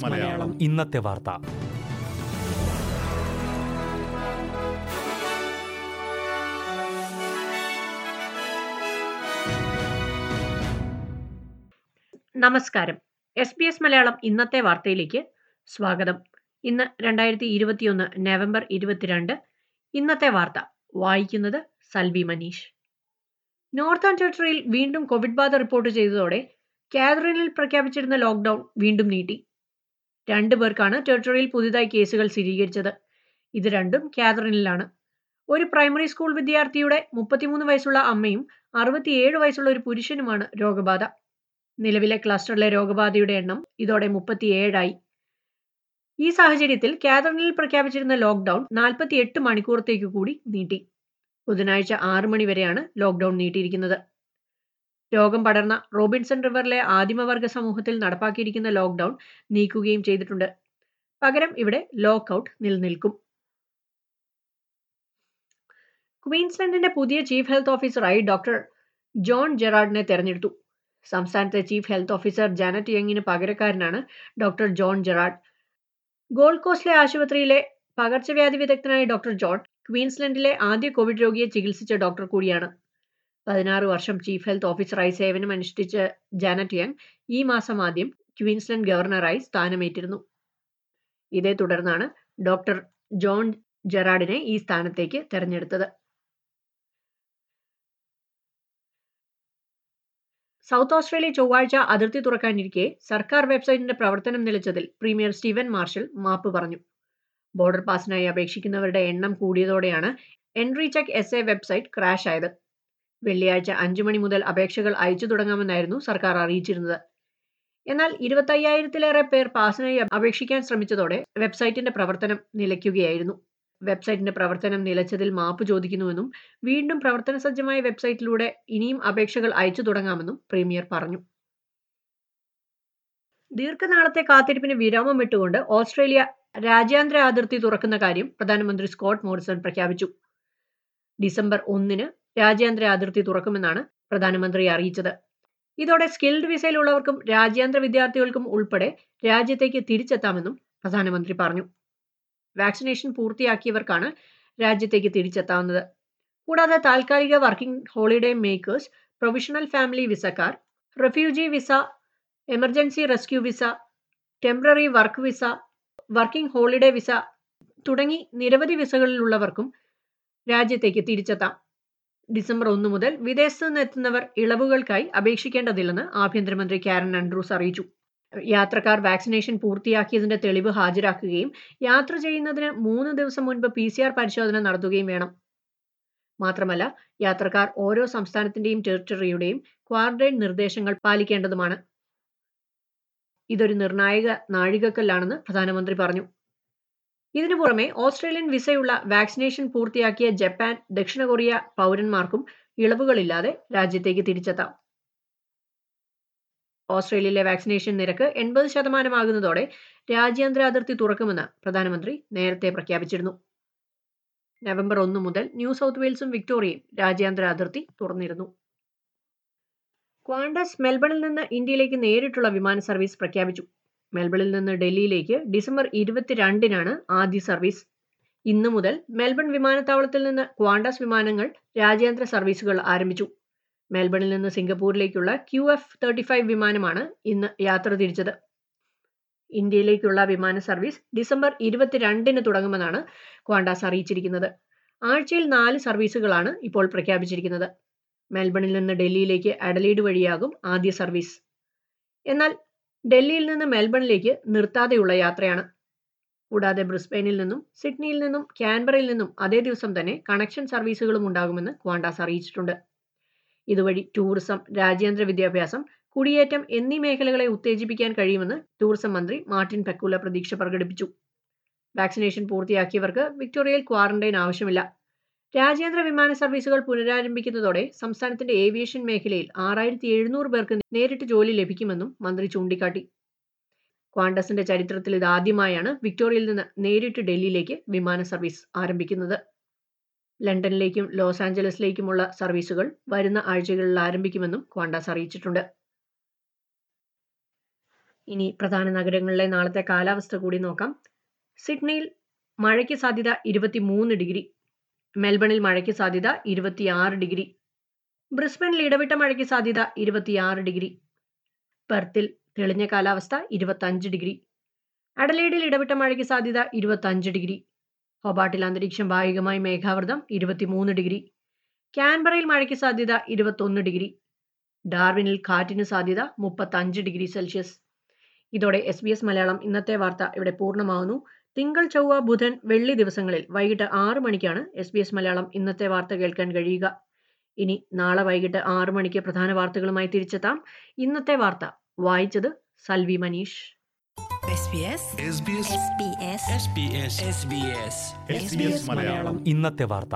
മലയാളം. ഇന്നത്തെ വാർത്ത. നമസ്കാരം. എസ് ബി എസ് മലയാളം ഇന്നത്തെ വാർത്തയിലേക്ക് സ്വാഗതം. ഇന്ന് രണ്ടായിരത്തി ഇരുപത്തിയൊന്ന് നവംബർ ഇരുപത്തിരണ്ട്. ഇന്നത്തെ വാർത്ത. വായിക്കുന്നത് സൽവി മനീഷ്. നോർത്തേൺ ടെറിട്ടറിയിൽ വീണ്ടും കോവിഡ് ബാധ റിപ്പോർട്ട് ചെയ്തതോടെ കാതറിനിൽ പ്രഖ്യാപിച്ചിരുന്ന ലോക്ക്ഡൌൺ വീണ്ടും നീട്ടി. രണ്ടു പേർക്കാണ് ടെറിട്ടറിയിൽ പുതിയതായി കേസുകൾ സ്ഥിരീകരിച്ചത്. ഇത് രണ്ടും കാതറിനിലാണ്. ഒരു പ്രൈമറി സ്കൂൾ വിദ്യാർത്ഥിയുടെ മുപ്പത്തിമൂന്ന് വയസ്സുള്ള അമ്മയും അറുപത്തിയേഴ് വയസ്സുള്ള ഒരു പുരുഷനുമാണ് രോഗബാധ. നിലവിലെ ക്ലസ്റ്ററിലെ രോഗബാധയുടെ എണ്ണം ഇതോടെ മുപ്പത്തിയേഴായി. ഈ സാഹചര്യത്തിൽ കാതറിനിൽ പ്രഖ്യാപിച്ചിരുന്ന ലോക്ക്ഡൌൺ നാൽപ്പത്തിയെട്ട് മണിക്കൂറത്തേക്ക് കൂടി നീട്ടി. ബുധനാഴ്ച ആറ് മണി വരെയാണ് ലോക്ക്ഡൌൺ നീട്ടിയിരിക്കുന്നത്. രോഗം പടർന്ന റോബിൻസൺ റിവറിലെ ആദിമവർഗ സമൂഹത്തിൽ നടപ്പാക്കിയിരിക്കുന്ന ലോക്ക്ഡൌൺ നീക്കുകയും ചെയ്തിട്ടുണ്ട്. പകരം ഇവിടെ ലോക്കൌട്ട് നിലനിൽക്കും. ക്വീൻസ്ലൻഡിന്റെ പുതിയ ചീഫ് ഹെൽത്ത് ഓഫീസറായി ഡോക്ടർ ജോൺ ജെറാർഡിനെ തെരഞ്ഞെടുത്തു. സംസ്ഥാനത്തെ ചീഫ് ഹെൽത്ത് ഓഫീസർ ജാനറ്റ് യങ്ങിന് പകരക്കാരനാണ് ഡോക്ടർ ജോൺ ജെറാർഡ്. ഗോൾഡ് കോസ്റ്റിലെ ആശുപത്രിയിലെ പകർച്ചവ്യാധി വിദഗ്ധനായ ഡോക്ടർ ജോൺ ക്വീൻസ്ലൻഡിലെ ആദ്യ കോവിഡ് രോഗിയെ ചികിത്സിച്ച ഡോക്ടർ കൂടിയാണ്. പതിനാറ് വർഷം ചീഫ് ഹെൽത്ത് ഓഫീസറായി സേവനം അനുഷ്ഠിച്ച ജാനറ്റ് യങ് ഈ മാസം ആദ്യം ക്വീൻസ്ലൻഡ് ഗവർണറായി സ്ഥാനമേറ്റിരുന്നു. ഇതേ തുടർന്നാണ് ഡോക്ടർ ജോൺ ജെറാഡിനെ ഈ സ്ഥാനത്തേക്ക് തെരഞ്ഞെടുത്തത്. സൗത്ത് ഓസ്ട്രേലിയ ചൊവ്വാഴ്ച അതിർത്തി തുറക്കാനിരിക്കെ സർക്കാർ വെബ്സൈറ്റിന്റെ പ്രവർത്തനം നിലച്ചതിൽ പ്രീമിയർ സ്റ്റീവൻ മാർഷൽ മാപ്പ് പറഞ്ഞു. ബോർഡർ പാസിനായി അപേക്ഷിക്കുന്നവരുടെ എണ്ണം കൂടിയതോടെയാണ് entry check S A website crash ആയത് വെള്ളിയാഴ്ച അഞ്ചു മണി മുതൽ അപേക്ഷകൾ അയച്ചു തുടങ്ങാമെന്നായിരുന്നു സർക്കാർ അറിയിച്ചിരുന്നത്. എന്നാൽ ഇരുപത്തയ്യായിരത്തിലേറെ പേർ പാസിനായി അപേക്ഷിക്കാൻ ശ്രമിച്ചതോടെ വെബ്സൈറ്റിന്റെ പ്രവർത്തനം നിലയ്ക്കുകയായിരുന്നു. വെബ്സൈറ്റിന്റെ പ്രവർത്തനം നിലച്ചതിൽ മാപ്പ് ചോദിക്കുന്നുവെന്നും വീണ്ടും പ്രവർത്തന സജ്ജമായ വെബ്സൈറ്റിലൂടെ ഇനിയും അപേക്ഷകൾ അയച്ചു തുടങ്ങാമെന്നും പ്രീമിയർ പറഞ്ഞു. ദീർഘനാളത്തെ കാത്തിരിപ്പിന് വിരാമം വിട്ടുകൊണ്ട് ഓസ്ട്രേലിയ രാജ്യാന്തര അതിർത്തി തുറക്കുന്ന കാര്യം പ്രധാനമന്ത്രി സ്കോട്ട് മോറിസൺ പ്രഖ്യാപിച്ചു. ഡിസംബർ ഒന്നിന് രാജ്യാന്തര അതിർത്തി തുറക്കുമെന്നാണ് പ്രധാനമന്ത്രി അറിയിച്ചത്. ഇതോടെ സ്കിൽഡ് വിസയിലുള്ളവർക്കും രാജ്യാന്തര വിദ്യാർത്ഥികൾക്കും ഉൾപ്പെടെ രാജ്യത്തേക്ക് തിരിച്ചെത്താമെന്നും പ്രധാനമന്ത്രി പറഞ്ഞു. വാക്സിനേഷൻ പൂർത്തിയാക്കിയവർക്കാണ് രാജ്യത്തേക്ക് തിരിച്ചെത്താവുന്നത്. കൂടാതെ താൽക്കാലിക working holiday makers provisional family വിസക്കാർ refugee visa emergency rescue visa temporary work visa working holiday visa തുടങ്ങി നിരവധി വിസകളിലുള്ളവർക്കും രാജ്യത്തേക്ക് തിരിച്ചെത്താം. ഡിസംബർ ഒന്ന് മുതൽ വിദേശത്ത് നിന്നെത്തുന്നവർ ഇളവുകൾക്കായി അപേക്ഷിക്കേണ്ടതില്ലെന്ന് ആഭ്യന്തരമന്ത്രി കാരൻ ആൻഡ്രൂസ് അറിയിച്ചു. യാത്രക്കാർ വാക്സിനേഷൻ പൂർത്തിയാക്കിയതിന്റെ തെളിവ് ഹാജരാക്കുകയും യാത്ര ചെയ്യുന്നതിന് മൂന്ന് ദിവസം മുൻപ് പി സി ആർ പരിശോധന നടത്തുകയും വേണം. മാത്രമല്ല യാത്രക്കാർ ഓരോ സംസ്ഥാനത്തിന്റെയും ടെറിട്ടറിയുടെയും ക്വാറന്റൈൻ നിർദ്ദേശങ്ങൾ പാലിക്കേണ്ടതുമാണ്. ഇതൊരു നിർണായക നാഴികക്കല്ലാണെന്ന് പ്രധാനമന്ത്രി പറഞ്ഞു. ഇതിനു പുറമെ ഓസ്ട്രേലിയൻ വിസയുള്ള വാക്സിനേഷൻ പൂർത്തിയാക്കിയ ജപ്പാൻ ദക്ഷിണ കൊറിയ പൗരന്മാർക്കും ഇളവുകളില്ലാതെ രാജ്യത്തേക്ക് തിരിച്ചെത്താം. ഓസ്ട്രേലിയയിലെ വാക്സിനേഷൻ നിരക്ക് എൺപത് ശതമാനമാകുന്നതോടെ രാജ്യാന്തര അതിർത്തി തുറക്കുമെന്ന് പ്രധാനമന്ത്രി നേരത്തെ പ്രഖ്യാപിച്ചിരുന്നു. നവംബർ ഒന്ന് മുതൽ ന്യൂ സൗത്ത് വെയിൽസും വിക്ടോറിയയും രാജ്യാന്തര അതിർത്തി തുറന്നിരുന്നു. ക്വാണ്ടസ് മെൽബണിൽ നിന്ന് ഇന്ത്യയിലേക്ക് നേരിട്ടുള്ള വിമാന സർവീസ് പ്രഖ്യാപിച്ചു. മെൽബണിൽ നിന്ന് ഡൽഹിയിലേക്ക് ഡിസംബർ ഇരുപത്തിരണ്ടിനാണ് ആദ്യ സർവീസ്. ഇന്നു മുതൽ മെൽബൺ വിമാനത്താവളത്തിൽ നിന്ന് ക്വാണ്ടസ് വിമാനങ്ങൾ രാജ്യാന്തര സർവീസുകൾ ആരംഭിച്ചു. മെൽബണിൽ നിന്ന് സിംഗപ്പൂരിലേക്കുള്ള ക്യു എഫ് തേർട്ടി ഫൈവ് വിമാനമാണ് ഇന്ന് യാത്ര തിരിച്ചത്. ഇന്ത്യയിലേക്കുള്ള വിമാന സർവീസ് ഡിസംബർ ഇരുപത്തിരണ്ടിന് തുടങ്ങുമെന്നാണ് ക്വാണ്ടാസ് അറിയിച്ചിരിക്കുന്നത്. ആഴ്ചയിൽ നാല് സർവീസുകളാണ് ഇപ്പോൾ പ്രഖ്യാപിച്ചിരിക്കുന്നത്. മെൽബണിൽ നിന്ന് ഡൽഹിയിലേക്ക് അഡലീഡ് വഴിയാകും ആദ്യ സർവീസ്. എന്നാൽ ഡൽഹിയിൽ നിന്ന് മെൽബണിലേക്ക് നിർത്താതെയുള്ള യാത്രയാണ്. കൂടാതെ ബ്രിസ്ബെയിനിൽ നിന്നും സിഡ്നിയിൽ നിന്നും ക്യാൻബറയിൽ നിന്നും അതേ ദിവസം തന്നെ കണക്ഷൻ സർവീസുകളും ഉണ്ടാകുമെന്ന് ക്വാണ്ടാസ് അറിയിച്ചിട്ടുണ്ട്. ഇതുവഴി ടൂറിസം രാജ്യാന്തര വിദ്യാഭ്യാസം കുടിയേറ്റം എന്നീ മേഖലകളെ ഉത്തേജിപ്പിക്കാൻ കഴിയുമെന്ന് ടൂറിസം മന്ത്രി മാർട്ടിൻ പെക്കൂല പ്രതീക്ഷ പ്രകടിപ്പിച്ചു. വാക്സിനേഷൻ പൂർത്തിയാക്കിയവർക്ക് വിക്ടോറിയയിൽ ക്വാറന്റൈൻ ആവശ്യമില്ല. രാജ്യാന്തര വിമാന സർവീസുകൾ പുനരാരംഭിക്കുന്നതോടെ സംസ്ഥാനത്തിന്റെ ഏവിയേഷൻ മേഖലയിൽ ആറായിരത്തി എഴുന്നൂറ് പേർക്ക് നേരിട്ട് ജോലി ലഭിക്കുമെന്നും മന്ത്രി ചൂണ്ടിക്കാട്ടി. ക്വാണ്ടസിന്റെ ചരിത്രത്തിൽ ഇതാദ്യമായാണ് വിക്ടോറിയയിൽ നിന്ന് നേരിട്ട് ഡൽഹിയിലേക്ക് വിമാന സർവീസ് ആരംഭിക്കുന്നത്. ലണ്ടനിലേക്കും ലോസ് ആഞ്ചലസിലേക്കുമുള്ള സർവീസുകൾ വരുന്ന ആഴ്ചകളിൽ ആരംഭിക്കുമെന്നും ക്വാണ്ടസ് അറിയിച്ചിട്ടുണ്ട്. ഇനി പ്രധാന നഗരങ്ങളിലെ നാളത്തെ കാലാവസ്ഥ കൂടി നോക്കാം. സിഡ്നിയിൽ മഴയ്ക്ക് സാധ്യത ഇരുപത്തിമൂന്ന് ഡിഗ്രി. മെൽബണിൽ മഴയ്ക്ക് സാധ്യത ഇരുപത്തിയാറ് ഡിഗ്രി. ബ്രിസ്ബനിൽ ഇടവിട്ട മഴയ്ക്ക് സാധ്യത ഇരുപത്തിയാറ് ഡിഗ്രി. പെർത്തിൽ തെളിഞ്ഞ കാലാവസ്ഥ ഇരുപത്തഞ്ച് ഡിഗ്രി. അഡലേഡിൽ ഇടവിട്ട മഴയ്ക്ക് സാധ്യത ഇരുപത്തഞ്ച് ഡിഗ്രി. ഹൊബാട്ടിൽ അന്തരീക്ഷം ഭാഗികമായി മേഘാവൃതം ഇരുപത്തിമൂന്ന് ഡിഗ്രി. ക്യാൻബറയിൽ മഴയ്ക്ക് സാധ്യത ഇരുപത്തൊന്ന് ഡിഗ്രി. ഡാർവിനിൽ കാറ്റിന് സാധ്യത മുപ്പത്തഞ്ച് ഡിഗ്രി സെൽഷ്യസ്. ഇതോടെ എസ് ബി എസ് മലയാളം ഇന്നത്തെ വാർത്ത ഇവിടെ പൂർണമാവുന്നു. തിങ്കൾ ചൊവ്വ ബുധൻ വെള്ളി ദിവസങ്ങളിൽ വൈകിട്ട് ആറു മണിക്കാണ് എസ് ബി എസ് മലയാളം ഇന്നത്തെ വാർത്ത കേൾക്കാൻ കഴിയുക. ഇനി നാളെ വൈകിട്ട് ആറു മണിക്ക് പ്രധാന വാർത്തകളുമായി തിരിച്ചെത്താം. ഇന്നത്തെ വാർത്ത. വായിച്ചത് Salvi Manish. SBS SBS SBS SBS SBS SBS Malayalam. ഇന്നത്തെ വാർത്ത.